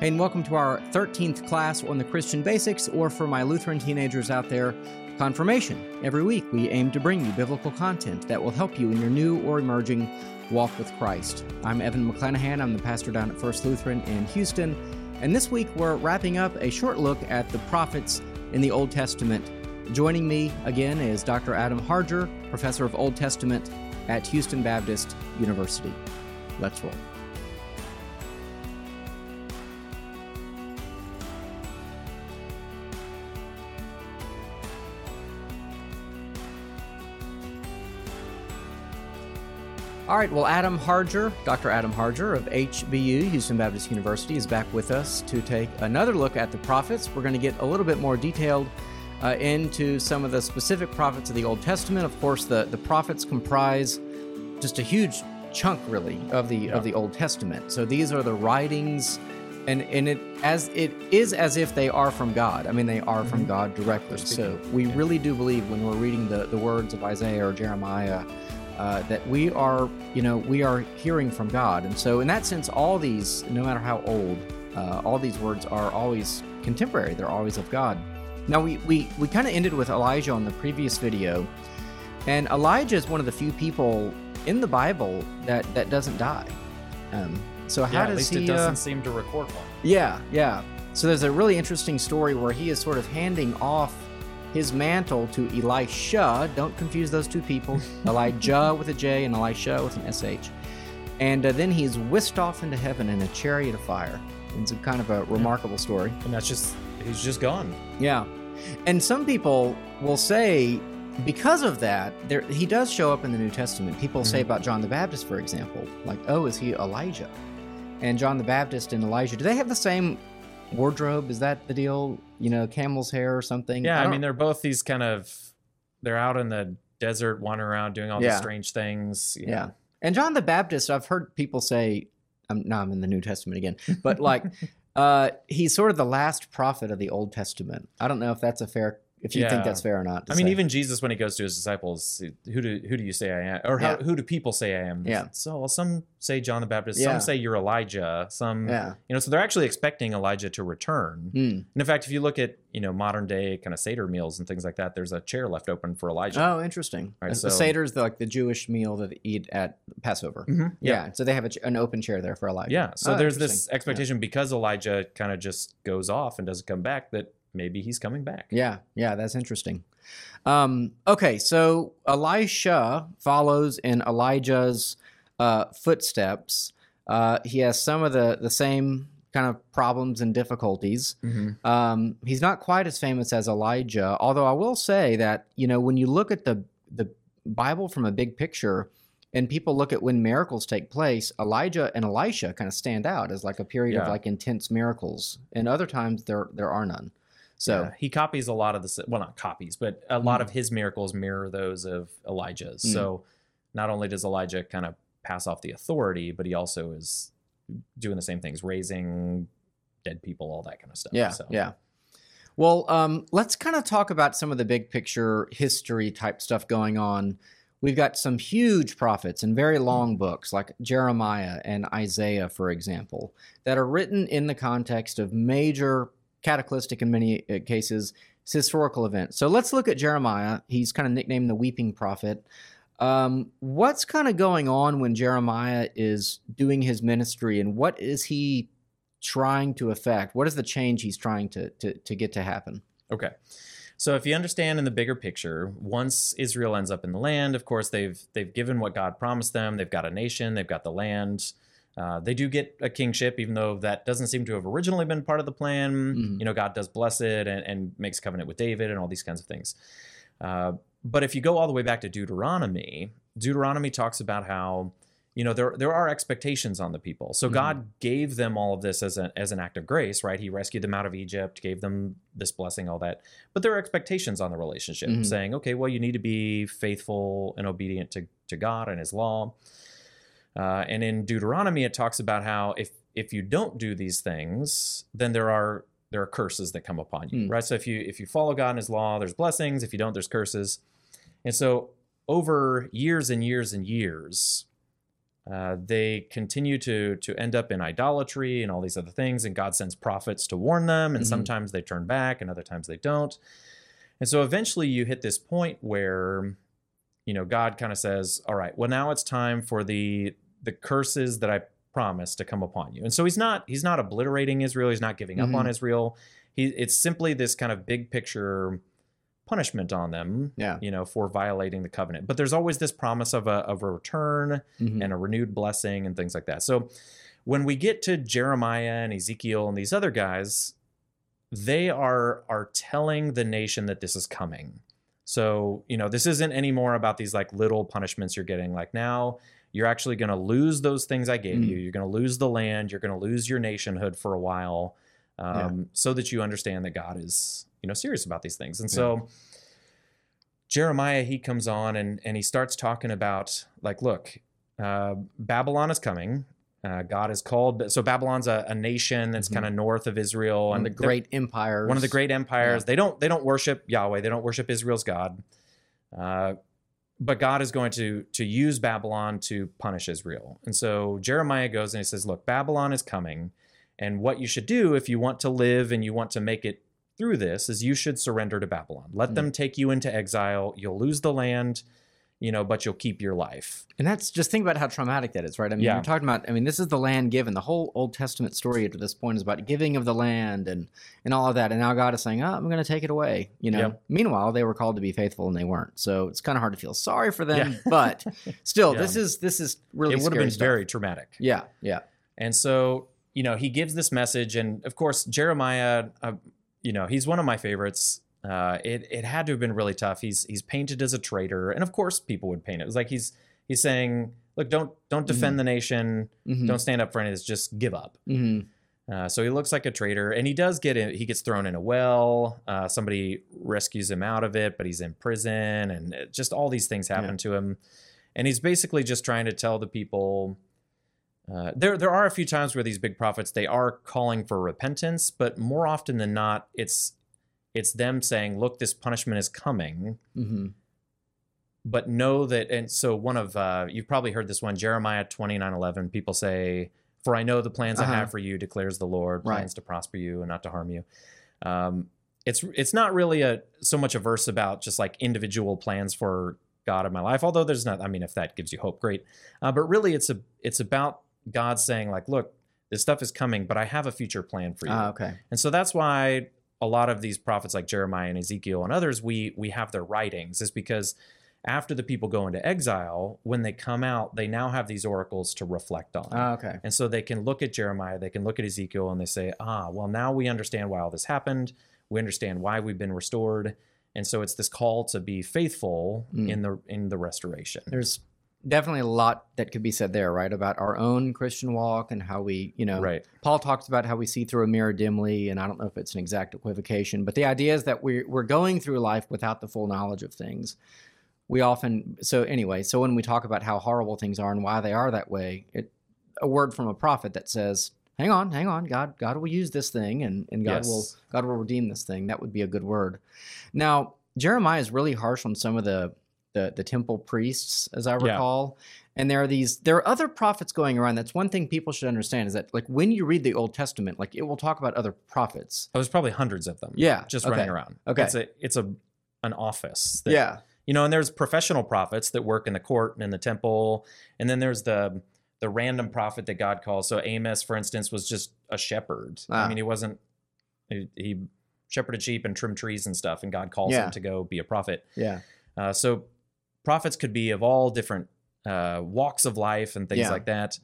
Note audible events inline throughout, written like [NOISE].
And welcome to our 13th class on the Christian basics, or for my Lutheran teenagers out there, confirmation. Every week, we aim to bring you biblical content that will help you in your new or emerging walk with Christ. I'm Evan McClanahan. I'm the pastor down at First Lutheran in Houston. And this week, we're wrapping up a short look at the prophets in the Old Testament. Joining me again is Dr. Adam Harger, professor of Old Testament at Houston Baptist University. Let's roll. Right, well, Adam Harger, Dr. Adam Harger of HBU, Houston Baptist University, is back with us to take another look at the prophets. We're going to get a little bit more detailed uh, into some of the specific prophets of the Old Testament. Of course, the, the prophets comprise just a huge chunk, really, of the yeah. of the Old Testament. So these are the writings, and and it as it is as if they are from God. I mean, they are mm-hmm. from God directly. So we yeah. really do believe when we're reading the the words of Isaiah or Jeremiah uh, that we are, you know, we are hearing from God. And so, in that sense, all these, no matter how old, uh, all these words are always contemporary. They're always of God. Now, we we we kind of ended with Elijah on the previous video, and Elijah is one of the few people in the Bible that that doesn't die. Um, so how yeah, does at least he? It doesn't uh, seem to record one. Yeah, yeah. So there's a really interesting story where he is sort of handing off his mantle to Elisha. Don't confuse those two people. [LAUGHS] Elijah with a J and Elisha with an SH. And uh, then he's whisked off into heaven in a chariot of fire. It's a kind of a remarkable story. And that's just, he's just gone. Yeah. And some people will say, because of that, there, he does show up in the New Testament. People mm-hmm. say about John the Baptist, for example, like, oh, is he Elijah? And John the Baptist and Elijah, do they have the same wardrobe? Is that the deal? You know, camel's hair or something? Yeah, I, I mean, they're both these kind of, they're out in the desert, wandering around, doing all yeah. these strange things. Yeah. And John the Baptist, I've heard people say, I'm, now I'm in the New Testament again, but like, [LAUGHS] uh, he's sort of the last prophet of the Old Testament. I don't know if that's a fair if you yeah. think that's fair or not. I mean, even Jesus, when he goes to his disciples, who do who do you say I am, or how, yeah. who do people say I am? Yeah. So well, some say John the Baptist, yeah. some say you're Elijah, some, yeah. you know, so they're actually expecting Elijah to return. Mm. And in fact, if you look at you know modern day kind of seder meals and things like that, there's a chair left open for Elijah. Oh, interesting. Right, so, the seder is the, like the Jewish meal that they eat at Passover. Mm-hmm, yeah. yeah. So they have a, an open chair there for Elijah. Yeah. So oh, there's this expectation because Elijah kind of just goes off and doesn't come back that maybe he's coming back. Yeah, yeah, that's interesting. Um, okay, so Elisha follows in Elijah's uh, footsteps. Uh, he has some of the the same kind of problems and difficulties. Mm-hmm. Um, he's not quite as famous as Elijah, although I will say that you know when you look at the the Bible from a big picture, and people look at when miracles take place, Elijah and Elisha kind of stand out as like a period yeah. of like intense miracles, and other times there there are none. So yeah, he copies a lot of the well, not copies, but a lot mm. of his miracles mirror those of Elijah's. Mm. So not only does Elijah kind of pass off the authority, but he also is doing the same things, raising dead people, all that kind of stuff. Yeah, so. yeah. Well, um, let's kind of talk about some of the big picture history type stuff going on. We've got some huge prophets and very long mm. books like Jeremiah and Isaiah, for example, that are written in the context of major cataclysmic in many uh, cases. It's historical event. So let's look at Jeremiah. He's kind of nicknamed the weeping prophet. Um, what's kind of going on when Jeremiah is doing his ministry, and what is he trying to affect? What is the change he's trying to to, to get to happen? Okay. So if you understand in the bigger picture, once Israel ends up in the land, of course they've they've given what God promised them. They've got a nation, they've got the land. Uh, they do get a kingship, even though that doesn't seem to have originally been part of the plan. Mm-hmm. You know, God does bless it and, and, makes covenant with David and all these kinds of things. Uh, but if you go all the way back to Deuteronomy, Deuteronomy talks about how you know there there are expectations on the people. So mm-hmm. God gave them all of this as an as an act of grace, right? He rescued them out of Egypt, gave them this blessing, all that. But there are expectations on the relationship, mm-hmm. saying, okay, well, you need to be faithful and obedient to to God and His law. Uh, and in Deuteronomy, it talks about how if if you don't do these things, then there are there are curses that come upon you, mm. right? So if you if you follow God and His law, there's blessings. If you don't, there's curses. And so over years and years and years, Uh, they continue to to end up in idolatry and all these other things, and God sends prophets to warn them, and Mhm. sometimes they turn back, and other times they don't. And so eventually, you hit this point where, you know, God kind of says, "All right, well now it's time for the the curses that I promised to come upon you." And so he's not he's not obliterating Israel. He's not giving up on Mhm. Israel. He it's simply this kind of big picture punishment on them Yeah. you know, for violating the covenant. But there's always this promise of a, of a return Mhm. and a renewed blessing and things like that. So when we get to Jeremiah and Ezekiel and these other guys, they are are telling the nation that this is coming. So, you know, this isn't anymore about these like little punishments you're getting. Like now you're actually going to lose those things I gave Mm. you. You're going to lose the land. You're going to lose your nationhood for a while, um, so that you understand that God is, you know, serious about these things. And so, Jeremiah, he comes on and and he starts talking about like, look, uh, Babylon is coming. Uh, God is called. So Babylon's a, a nation that's Mhm. kind of north of Israel, One and the great empires. one of the great empires. Yeah. They don't they don't worship Yahweh. They don't worship Israel's God. Uh, but God is going to to use Babylon to punish Israel. And so Jeremiah goes and he says, "Look, Babylon is coming, and what you should do if you want to live and you want to make it through this is you should surrender to Babylon. Let Mm. them take you into exile. You'll lose the land, you know, but you'll keep your life." And that's just think about how traumatic that is, right? I mean, Yeah. you're talking about. I mean, this is the land given. The whole Old Testament story to this point is about giving of the land and and all of that. And now God is saying, "Oh, I'm going to take it away." You know. Yeah. Meanwhile, they were called to be faithful and they weren't. So it's kind of hard to feel sorry for them. Yeah. But [LAUGHS] still, this is this is really it would have been stuff. very traumatic. Yeah. Yeah. And so, you know, he gives this message, and of course, Jeremiah, uh, you know, he's one of my favorites. Uh, it it had to have been really tough. He's he's painted as a traitor, and of course, people would paint it. It was like he's he's saying, look, don't don't defend the nation, Mhm. don't stand up for any of this, just give up. Mhm. Uh, so he looks like a traitor, and he does get in. He gets thrown in a well. Uh, somebody rescues him out of it, but he's in prison, and it- just all these things happen Yeah. to him. And he's basically just trying to tell the people. Uh, there, there are a few times where these big prophets they are calling for repentance, but more often than not, it's it's them saying, "Look, this punishment is coming." Mhm. but know that and so one of uh you've probably heard this one jeremiah 29 11 people say for i know the plans Uh-huh. i have for you declares the lord Right. plans to prosper you and not to harm you um it's it's not really a so much a verse about just like individual plans for god in my life although there's not i mean if that gives you hope great uh, but really it's a it's about god saying like look this stuff is coming but i have a future plan for you Ah, okay. and so that's why a lot of these prophets like Jeremiah and Ezekiel and others, we we have their writings, is because after the people go into exile, when they come out, they now have these oracles to reflect on. Ah, okay. and so they can look at Jeremiah, they can look at Ezekiel, and they say, ah, well, now we understand why all this happened. We understand why we've been restored. And so it's this call to be faithful Mm. in the in the restoration. There's definitely a lot that could be said there, right? About our own Christian walk and how we, you know, Right. Paul talks about how we see through a mirror dimly, and I don't know if it's an exact equivocation, but the idea is that we're, we're going through life without the full knowledge of things. We often, so anyway, so when we talk about how horrible things are and why they are that way, it, a word from a prophet that says, hang on, hang on, God, God will use this thing and, and God will, God will redeem this thing. That would be a good word. Now, Jeremiah is really harsh on some of the, the, the temple priests, as I Yeah. recall. And there are these, there are other prophets going around. That's one thing people should understand is that, like, when you read the Old Testament, like, it will talk about other prophets. Oh, there's probably hundreds of them. Yeah. Just okay. running around. Okay. It's a it's a an office. that- Yeah. you know and there's professional prophets that work in the court and in the temple and then there's the the random prophet that god calls so amos for instance was just a shepherd Ah. i mean he wasn't he, he shepherded sheep and trimmed trees and stuff and god calls Yeah. him to go be a prophet Yeah. uh, so prophets could be of all different uh, walks of life and things Yeah. like that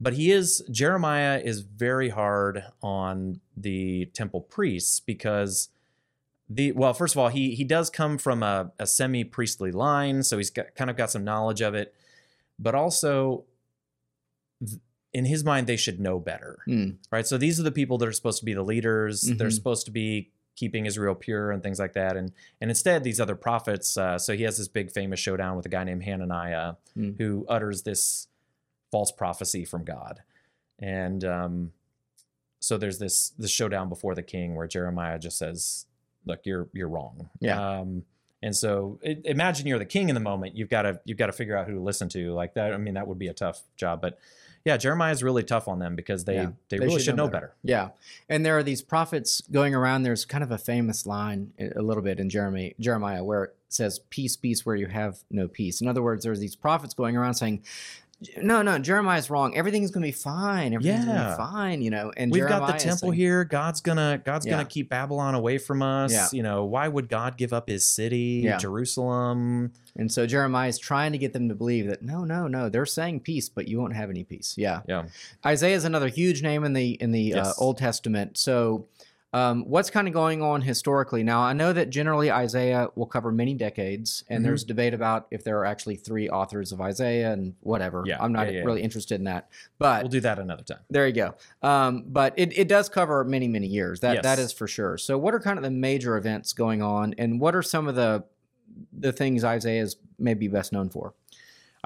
but he is jeremiah is very hard on the temple priests because the well first of all he he does come from a, a semi priestly line so he's got, kind of got some knowledge of it but also th- in his mind they should know better Hmm. right so these are the people that are supposed to be the leaders they're Mhm. supposed to be keeping israel pure and things like that and and instead these other prophets uh, so he has this big famous showdown with a guy named hananiah Hmm. who utters this false prophecy from god and um, so there's this this showdown before the king where jeremiah just says look you're you're wrong Yeah. um, And so i imagine you're the king in the moment. You've got to you've got to figure out who to listen to. Like that. I mean, that would be a tough job. But yeah, Jeremiah is really tough on them because they Yeah, they, they really should should know know better. Yeah, and there are these prophets going around. There's kind of a famous line, a a little bit in Jeremy Jeremiah, where it says, "Peace, peace, where you have no peace." In other words, there's these prophets going around saying, "No, no, Jeremiah's wrong. Everything's going to be fine. Everything's going to Yeah. be fine." You know, and We've got the temple here. God's gonna God's Yeah. gonna keep Babylon away from us. Yeah. You know, why would God give up his city. Jerusalem? And so Jeremiah is trying to get them to believe that no, no, no, they're saying peace, but you won't have any peace. Yeah. Yeah. Isaiah is another huge name in the in the uh, Old Testament. So, um, what's kind of going on historically now? I know that generally Isaiah will cover many decades, and Mhm. there's debate about if there are actually three authors of Isaiah and whatever. Yeah, I'm not yeah, yeah. really interested in that, but We'll do that another time. there you go. Um, but it, it does cover many many years. That that Yes. is for sure. So, what are kind of the major events going on, and what are some of the the things Isaiah is maybe best known for?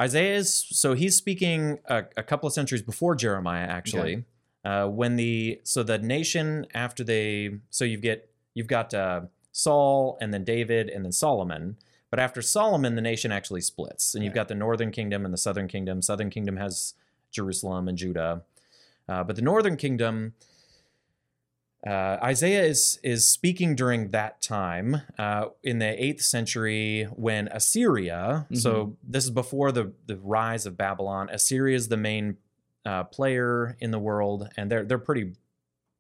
Isaiah is so he's speaking a, a couple of centuries before Jeremiah, actually. Uh, when the so the nation after they so you get you've got uh, Saul and then David and then Solomon. But after Solomon, the nation actually splits, and you've got the northern kingdom and the southern kingdom. Southern kingdom has Jerusalem and Judah, uh, but the northern kingdom. Uh, Isaiah is is speaking during that time uh, in the eighth century when Assyria. So this is before the the rise of Babylon. Assyria is the main uh, player in the world, and they're they're pretty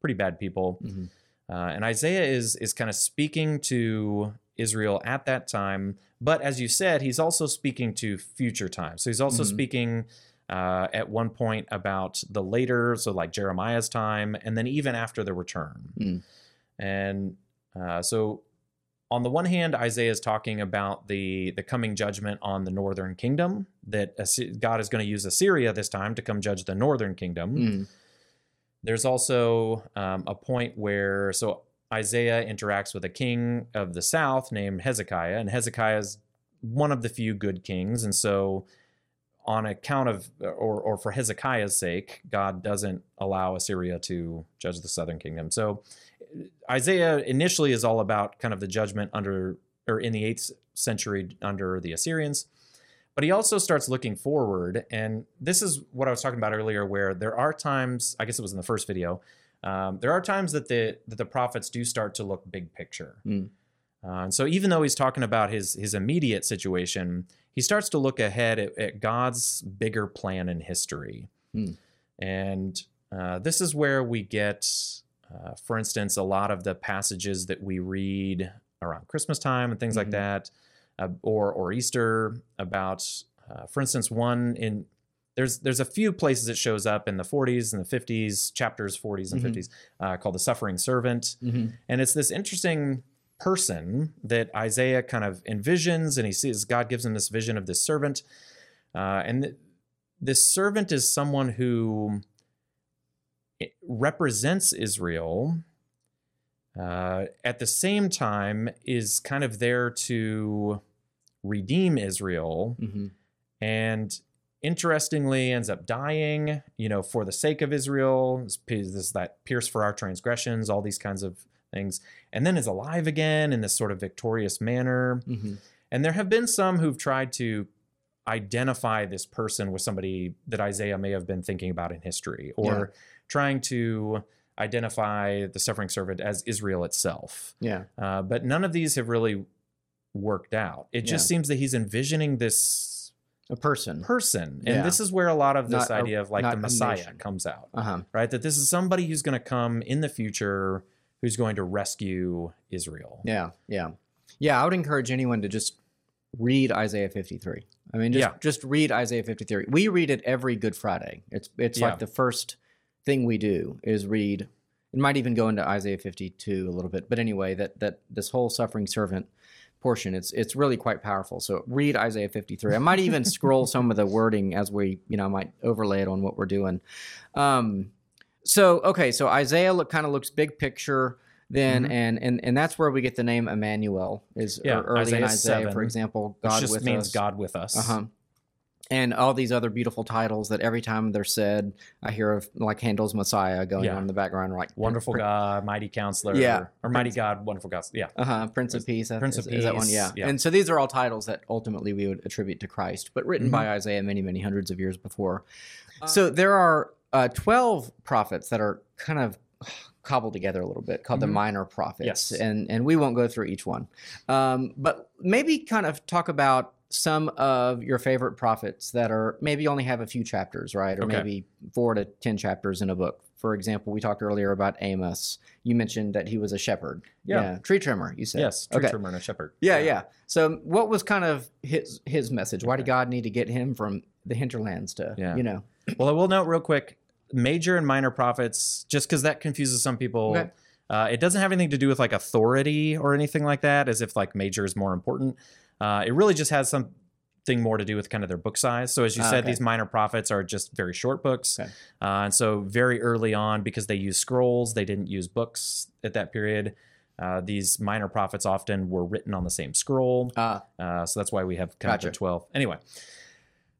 pretty bad people. Mhm. Uh, and Isaiah is is kind of speaking to Israel at that time, but as you said, he's also speaking to future times. So he's also Mhm. speaking uh, at one point about the later, so like Jeremiah's time, and then even after the return. Mm. And uh, so, on the one hand, Isaiah is talking about the the coming judgment on the northern kingdom that God is going to use Assyria this time to come judge the northern kingdom. Mm. There's also um, a point where so Isaiah interacts with a king of the south named Hezekiah, and Hezekiah is one of the few good kings, and so on account of or or for Hezekiah's sake, God doesn't allow Assyria to judge the southern kingdom. So Isaiah initially is all about kind of the judgment under or in the eighth century under the Assyrians. But he also starts looking forward, and this is what I was talking about earlier, where there are times. I guess it was in the first video. Um, there are times that the that the prophets do start to look big picture. Mm. Uh, and so, even though he's talking about his his immediate situation, he starts to look ahead at, at God's bigger plan in history. Hmm. And uh, this is where we get, uh, for instance, a lot of the passages that we read around Christmas time and things like Mhm. that, uh, or or Easter about, uh, for instance, one in there's there's a few places it shows up in the 40s and the 50s, chapters 40s and Mhm. 50s, uh, called the Suffering Servant. Mhm. And it's this interesting person that Isaiah kind of envisions, and he sees God gives him this vision of this servant. Uh, and th- this servant is someone who represents Israel. Uh, at the same time, is kind of there to redeem Israel, Mhm. and interestingly ends up dying you know for the sake of israel this, this that pierce for our transgressions all these kinds of things and then is alive again in this sort of victorious manner Mhm. and there have been some who've tried to identify this person with somebody that isaiah may have been thinking about in history or Yeah. trying to identify the suffering servant as israel itself Yeah. uh, but none of these have really worked out it just seems that he's envisioning this A person. person. And Yeah. this is where a lot of this Not a- idea of like the Messiah comes out, Uh huh. right? That this is somebody who's going to come in the future who's going to rescue Israel. Yeah. Yeah. Yeah. I would encourage anyone to just read Isaiah 53. I mean, just Yeah. just read Isaiah 53. We read it every Good Friday. It's it's Yeah. like the first thing we do is read. It might even go into Isaiah 52 a little bit, but anyway, that that this whole suffering servant portion, it's it's really quite powerful. So read Isaiah 53. I might even scroll some of the wording as we, you know, I might overlay it on what we're doing. Um, so okay, so Isaiah look kind of looks big picture then Mhm. and and and that's where we get the name Emmanuel is Yeah, early in Isaiah Isaiah, for 7, example, Which God just with means us. God with us. Uh-huh. and all these other beautiful titles that every time they're said, I hear of like Handel's Messiah going Yeah. on in the background, like Wonderful God, Mighty Counselor, Yeah. or Mighty God, Wonderful God. Yeah, Uh huh. Prince of Peace. Prince is, of is that one? Yeah. yeah. And so these are all titles that ultimately we would attribute to Christ, but written by Mm-hmm. Isaiah many, many hundreds of years before. so there are uh, 12 prophets that are kind of cobbled together a little bit called the Mhm. minor prophets Yes. and and we won't go through each one um, but maybe kind of talk about some of your favorite prophets that are maybe only have a few chapters right or Okay. maybe four to ten chapters in a book for example we talked earlier about amos you mentioned that he was a shepherd Yeah. tree trimmer you said yes, tree okay trimmer and a shepherd. yeah, yeah. So, what was kind of his his message? Why did God need to get him from the hinterlands to, Yeah. you know? Well, I will note real quick major and minor prophets, just because that confuses some people. Okay. Uh, it doesn't have anything to do with like authority or anything like that, as if like major is more important. Uh, it really just has something more to do with kind of their book size. So, as you Ah, said, okay. these minor prophets are just very short books. Okay. Uh, and so, very early on, because they used scrolls, they didn't use books at that period. Uh, these minor prophets often were written on the same scroll. Uh, Uh, so that's why we have kind of Gotcha. the 12. Anyway,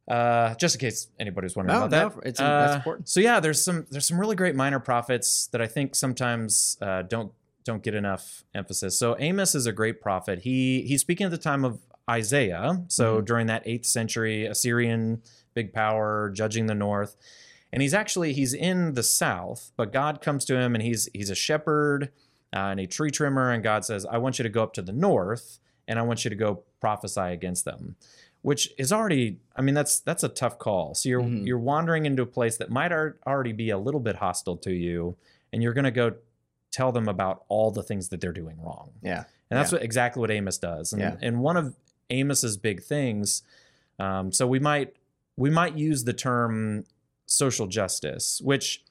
uh, just in case anybody was wondering No, about that. no, it's- that's Uh, important. So yeah, there's some there's some really great minor prophets that I think sometimes uh, don't don't get enough emphasis. So Amos is a great prophet. He he's speaking at the time of Isaiah. So Mhm. during that eighth century Assyrian big power judging the north. And he's actually he's in the south, but God comes to him and he's he's a shepherd uh, and a tree trimmer, and God says, "I want you to go up to the north, and I want you to go prophesy against them," which is already, I mean, that's that's a tough call. So you're Mhm. you're wandering into a place that might ar- already be a little bit hostile to you, and you're going to go tell them about all the things that they're doing wrong. yeah. And that's Yeah. what exactly what Amos does. And, Yeah. and one of Amos's big things, um, so we might we might use the term social justice, which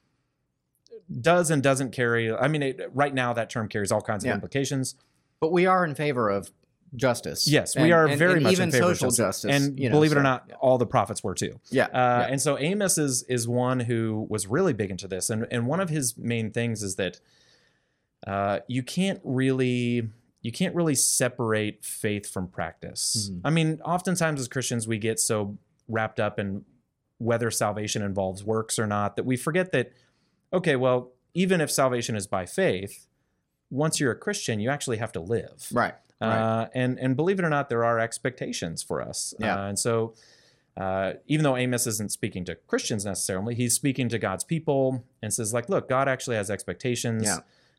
does and doesn't carry. I mean, it, right now that term carries all kinds of Yeah. implications. But we are in favor of justice. Yes, we are and- very and much even in favor social of justice. justice. and you know, believe it or so- not, all the prophets were too. Yeah. Uh, yeah. And so Amos is is one who was really big into this, and and one of his main things is that uh, you can't really you can't really separate faith from practice. Mhm. I mean, oftentimes as Christians, we get so wrapped up in whether salvation involves works or not that we forget that okay, well, even if salvation is by faith, once you're a Christian, you actually have to live. right. Right. Uh, and and believe it or not, there are expectations for us. Yeah. Uh, and so, uh, even though Amos isn't speaking to Christians necessarily, he's speaking to God's people and says, like, look, God actually has expectations. Yeah.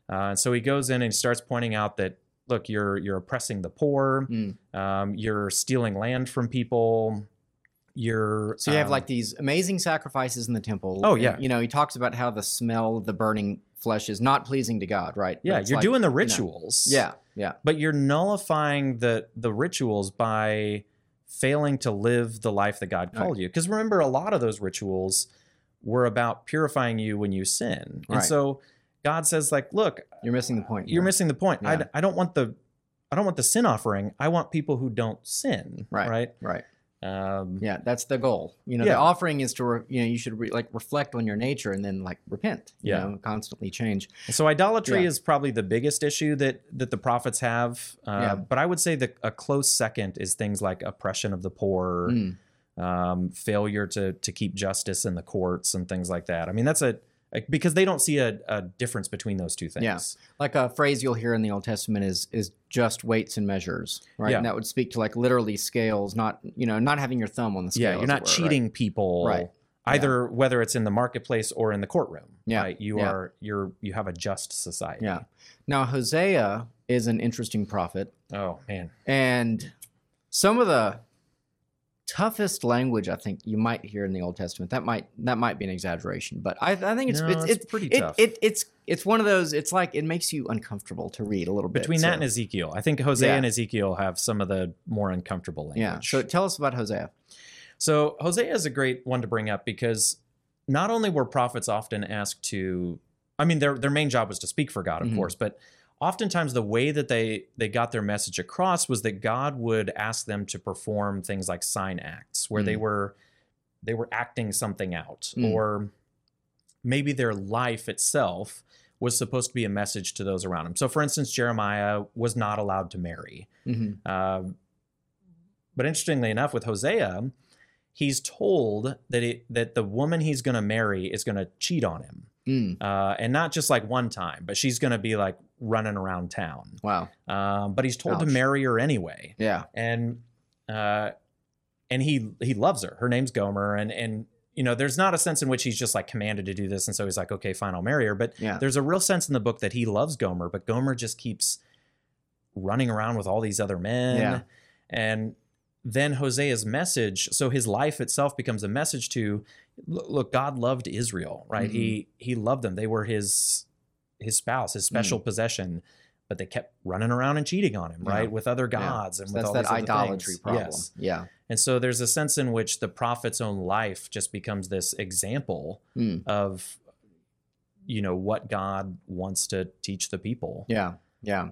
Uh, and so he goes in and starts pointing out that, look, you're you're oppressing the poor, Mm. um, you're stealing land from people, you're So you have um, like these amazing sacrifices in the temple. Oh, and, yeah. you know, he talks about how the smell of the burning flesh is not pleasing to God, right? Yeah, you're like, doing the you know, rituals. yeah. Yeah. but you're nullifying the the rituals by failing to live the life that God called you. Because remember, a lot of those rituals were about purifying you when you sin, Right. and so God says, like, look, You're missing the point. you're missing the point. I, I don't want the I don't want the sin offering. I want people who don't sin. Right. Right. Right. Um, Yeah, that's the goal. You know, Yeah. the offering is to re, you know you should re, like reflect on your nature and then like repent. You Yeah. know, constantly change. So idolatry Yeah. is probably the biggest issue that that the prophets have. Uh, Yeah. But I would say that a close second is things like oppression of the poor, Mm. um, failure to to keep justice in the courts, and things like that. I mean, that's a, a- because they don't see a, a difference between those two things. Yeah. Like a phrase you'll hear in the Old Testament is is just weights and measures, right? Yeah. And that would speak to like literally scales, not you know not having your thumb on the scale. Yeah, you're not were, right? cheating people. Right. Either whether it's in the marketplace or in the courtroom. Yeah. Right. You Yeah. are you're you have a just society. Yeah. Now Hosea is an interesting prophet, Oh man. and some of the toughest language I think you might hear in the Old Testament. That might that might be an exaggeration, but I, I think it's No, it's, it's it's pretty it, tough. It, it's it's one of those. It's like it makes you uncomfortable to read a little bit. Between so- that and Ezekiel, I think Hosea Yeah. and Ezekiel have some of the more uncomfortable language. yeah. So tell us about Hosea. So Hosea is a great one to bring up because not only were prophets often asked to, I mean, their their main job was to speak for God, of Mhm. course, but oftentimes the way that they they got their message across was that God would ask them to perform things like sign acts, where they Mm. were they were acting something out, Mm. or maybe their life itself was supposed to be a message to those around him. So, for instance, Jeremiah was not allowed to marry. hmm Uh, but interestingly enough, with Hosea, he's told that it that the woman he's going to marry is going to cheat on him, Mm. uh, and not just like one time, but she's going to be like running around town. Wow. Um, but he's told to marry her anyway, Yeah. and uh, and he he loves her. Her name's Gomer, and and you know there's not a sense in which he's just like commanded to do this, and so he's like, okay, fine, I'll marry her. But Yeah. there's a real sense in the book that he loves Gomer, but Gomer just keeps running around with all these other men. Yeah. And then Hosea's message, so his life itself becomes a message to look, look, God loved Israel, right? He he loved them. They were his his spouse, his special possession, but they kept running around and cheating on him, Yeah. right? With other Yeah. gods and So with that's all that idolatry things. problem. Yes. Yeah. And so there's a sense in which the prophet's own life just becomes this example Mm. of you know what God wants to teach the people. Yeah. Yeah.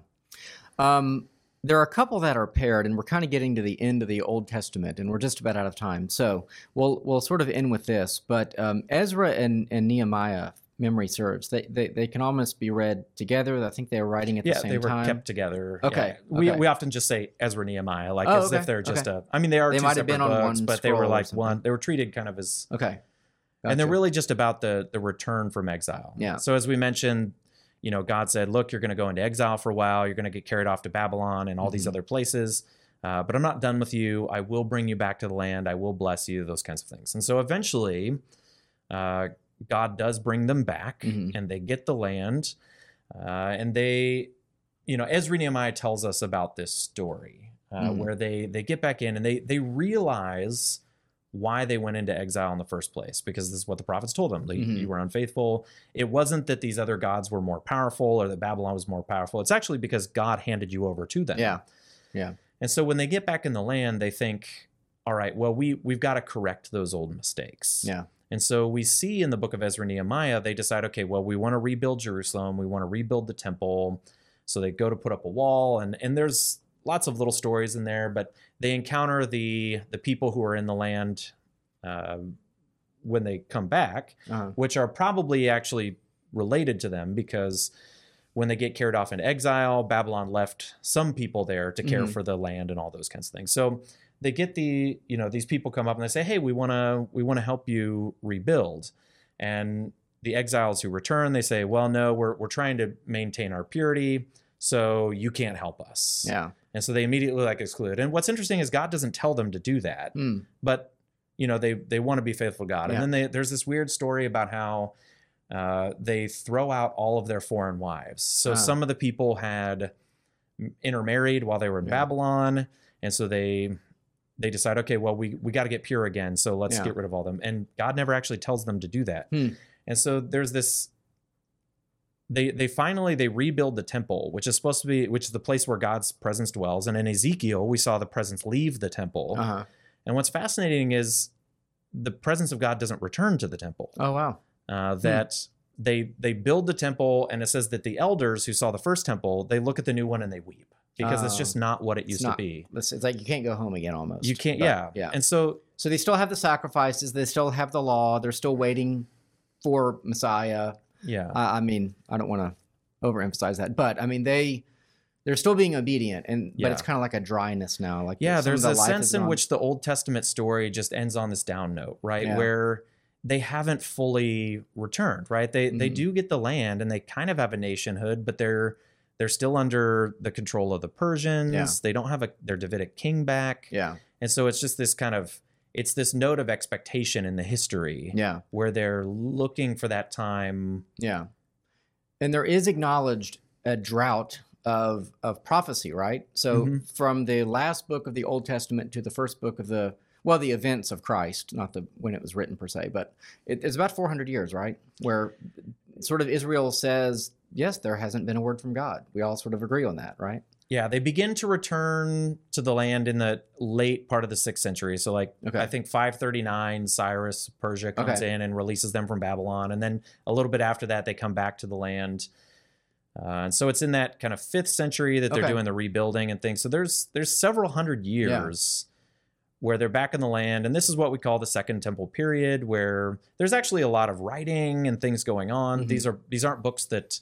Um, there are a couple that are paired, and we're kind of getting to the end of the Old Testament, and we're just about out of time. So we'll we'll sort of end with this. But um, Ezra and, and Nehemiah, memory serves, they, they they can almost be read together. I think they were writing at yeah, the same time. they were time. kept together. Okay, Yeah. We, okay. we often just say Ezra Nehemiah, like Oh, as okay, if they're just okay. a. I mean, they are They two might have separate been on books, one but they were like one. They were treated kind of as, okay. and they're really just about the the return from exile. Yeah. So as we mentioned, you know, God said, "Look, you're going to go into exile for a while. You're going to get carried off to Babylon and all these Mhm. other places." Uh, but I'm not done with you. I will bring you back to the land. I will bless you. Those kinds of things. And so eventually, uh, God does bring them back, Mhm. and they get the land. Uh, and they, you know, Ezra Nehemiah tells us about this story uh, Mhm. where they they get back in and they they realize why they went into exile in the first place because this is what the prophets told them. They- Mhm. You were unfaithful. It wasn't that these other gods were more powerful or that Babylon was more powerful. It's actually because God handed you over to them. Yeah. Yeah. And so when they get back in the land, they think, all right, well, we we've got to correct those old mistakes. Yeah. And so we see in the book of Ezra and Nehemiah, they decide, okay, well, we want to rebuild Jerusalem, we want to rebuild the temple. So they go to put up a wall, and and there's lots of little stories in there, but they encounter the the people who are in the land uh, when they come back, Uh-huh. which are probably actually related to them because when they get carried off into exile, Babylon left some people there to care Mhm. for the land and all those kinds of things. So they get the, you know, these people come up and they say, "Hey, we want to we want to help you rebuild." And the exiles who return, they say, "Well, no, we're we're trying to maintain our purity, so you can't help us." Yeah. And so they immediately like exclude. And what's interesting is God doesn't tell them to do that Mm. but you know they they want to be faithful to God. Yeah. And then they, there's this weird story about how uh, they throw out all of their foreign wives. So Ah. some of the people had intermarried while they were in Yeah. Babylon, and so they they decide, okay, well we we got to get pure again, so let's Yeah. get rid of all them. And God never actually tells them to do that. Hmm. And so there's this. They they finally they rebuild the temple, which is supposed to be which is the place where God's presence dwells. And in Ezekiel, we saw the presence leave the temple. Uh-huh. And what's fascinating is the presence of God doesn't return to the temple. Oh wow. Uh, that they they build the temple, and it says that the elders who saw the first temple they look at the new one and they weep because it's just not what it used not- to be. It's, it's like you can't go home again almost. You can't, But, yeah, Yeah. And so So they still have the sacrifices. They still have the law. They're still waiting for Messiah. yeah, I, I mean, I don't want to overemphasize that, but I mean they they're still being obedient, and Yeah. but it's kind of like a dryness now. Like yeah. There's the a sense in which the Old Testament story just ends on this down note, right? Yeah. Where they haven't fully returned, right? They they Mhm. do get the land and they kind of have a nationhood, but they're they're still under the control of the Persians. Yeah. They don't have a their Davidic king back. yeah, And so it's just this kind of it's this note of expectation in the history yeah, where they're looking for that time. yeah, and there is acknowledged a drought of of prophecy, right? So Mhm. from the last book of the Old Testament to the first book of the well, the events of Christ, not the when it was written per se, but it, it's about 400 years, right? Where sort of Israel says, yes, there hasn't been a word from God. We all sort of agree on that, right? Yeah, they begin to return to the land in the late part of the sixth century. So, like, Okay. I think 539, Cyrus, Persia comes Okay. in and releases them from Babylon. And then a little bit after that, they come back to the land. Uh, and so it's in that kind of fifth century that they're Okay. doing the rebuilding and things. So there's there's several hundred years where they're back in the land, and this is what we call the Second Temple period, where there's actually a lot of writing and things going on. Mhm. These are these aren't books that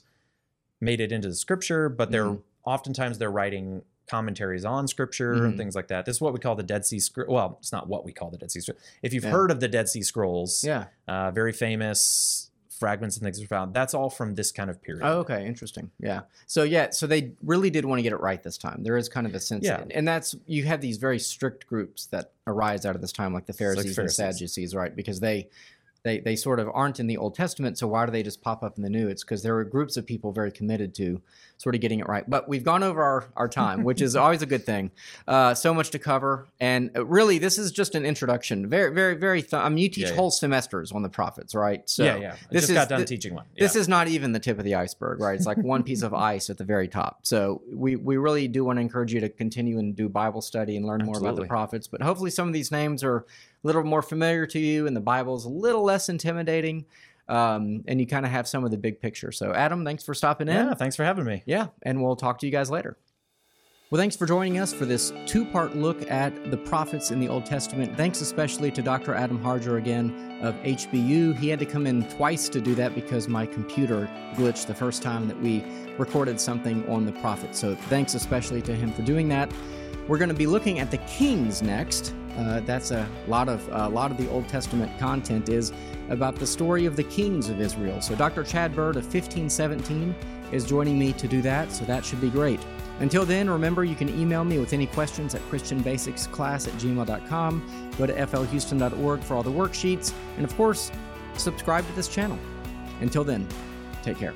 made it into the scripture, but they're Mhm. oftentimes they're writing commentaries on scripture Mhm. and things like that. This is what we call the Dead Sea Scrolls. Well, it's not what we call the Dead Sea Scrolls. If you've Yeah. heard of the Dead Sea Scrolls, Yeah. uh, very famous fragments and things are found. That's all from this kind of period. Oh, okay, interesting. Yeah. So yeah, so they really did want to get it right this time. There is kind of a sense, Yeah. and that's you have these very strict groups that arise out of this time, like the Pharisees, and Pharisees. Sadducees, right? Because they. They, they sort of aren't in the Old Testament, so why do they just pop up in the New? It's because there are groups of people very committed to sort of getting it right. But we've gone over our, our time, which is [LAUGHS] always a good thing. Uh, so much to cover, and uh, really, this is just an introduction. Very, very, very. Th- I mean, you teach Yeah, yeah. whole semesters on the prophets, right? So yeah, yeah. I this just is got done the- teaching one. this is not even the tip of the iceberg, right? It's like one piece of [LAUGHS] ice at the very top. So we, we really do want to encourage you to continue and do Bible study and learn more about the prophets. But hopefully, some of these names are little more familiar to you, and the Bible's a little less intimidating, um, and you kind of have some of the big picture. So, Adam, thanks for stopping in. yeah, thanks for having me. Yeah, and we'll talk to you guys later. Well, thanks for joining us for this two part look at the prophets in the Old Testament. Thanks especially to Dr. Adam Harger again of HBU. He had to come in twice to do that because my computer glitched the first time that we recorded something on the prophets. So thanks especially to him for doing that. We're going to be looking at the kings next. Uh, that's a lot of a lot of the Old Testament content is about the story of the kings of Israel. So Dr. Chad Bird of 1517 is joining me to do that. So that should be great. Until then, remember you can email me with any questions at christianbasicsclass at gmail.com. Go to flhouston.org for all the worksheets. And of course, subscribe to this channel. Until then, take care.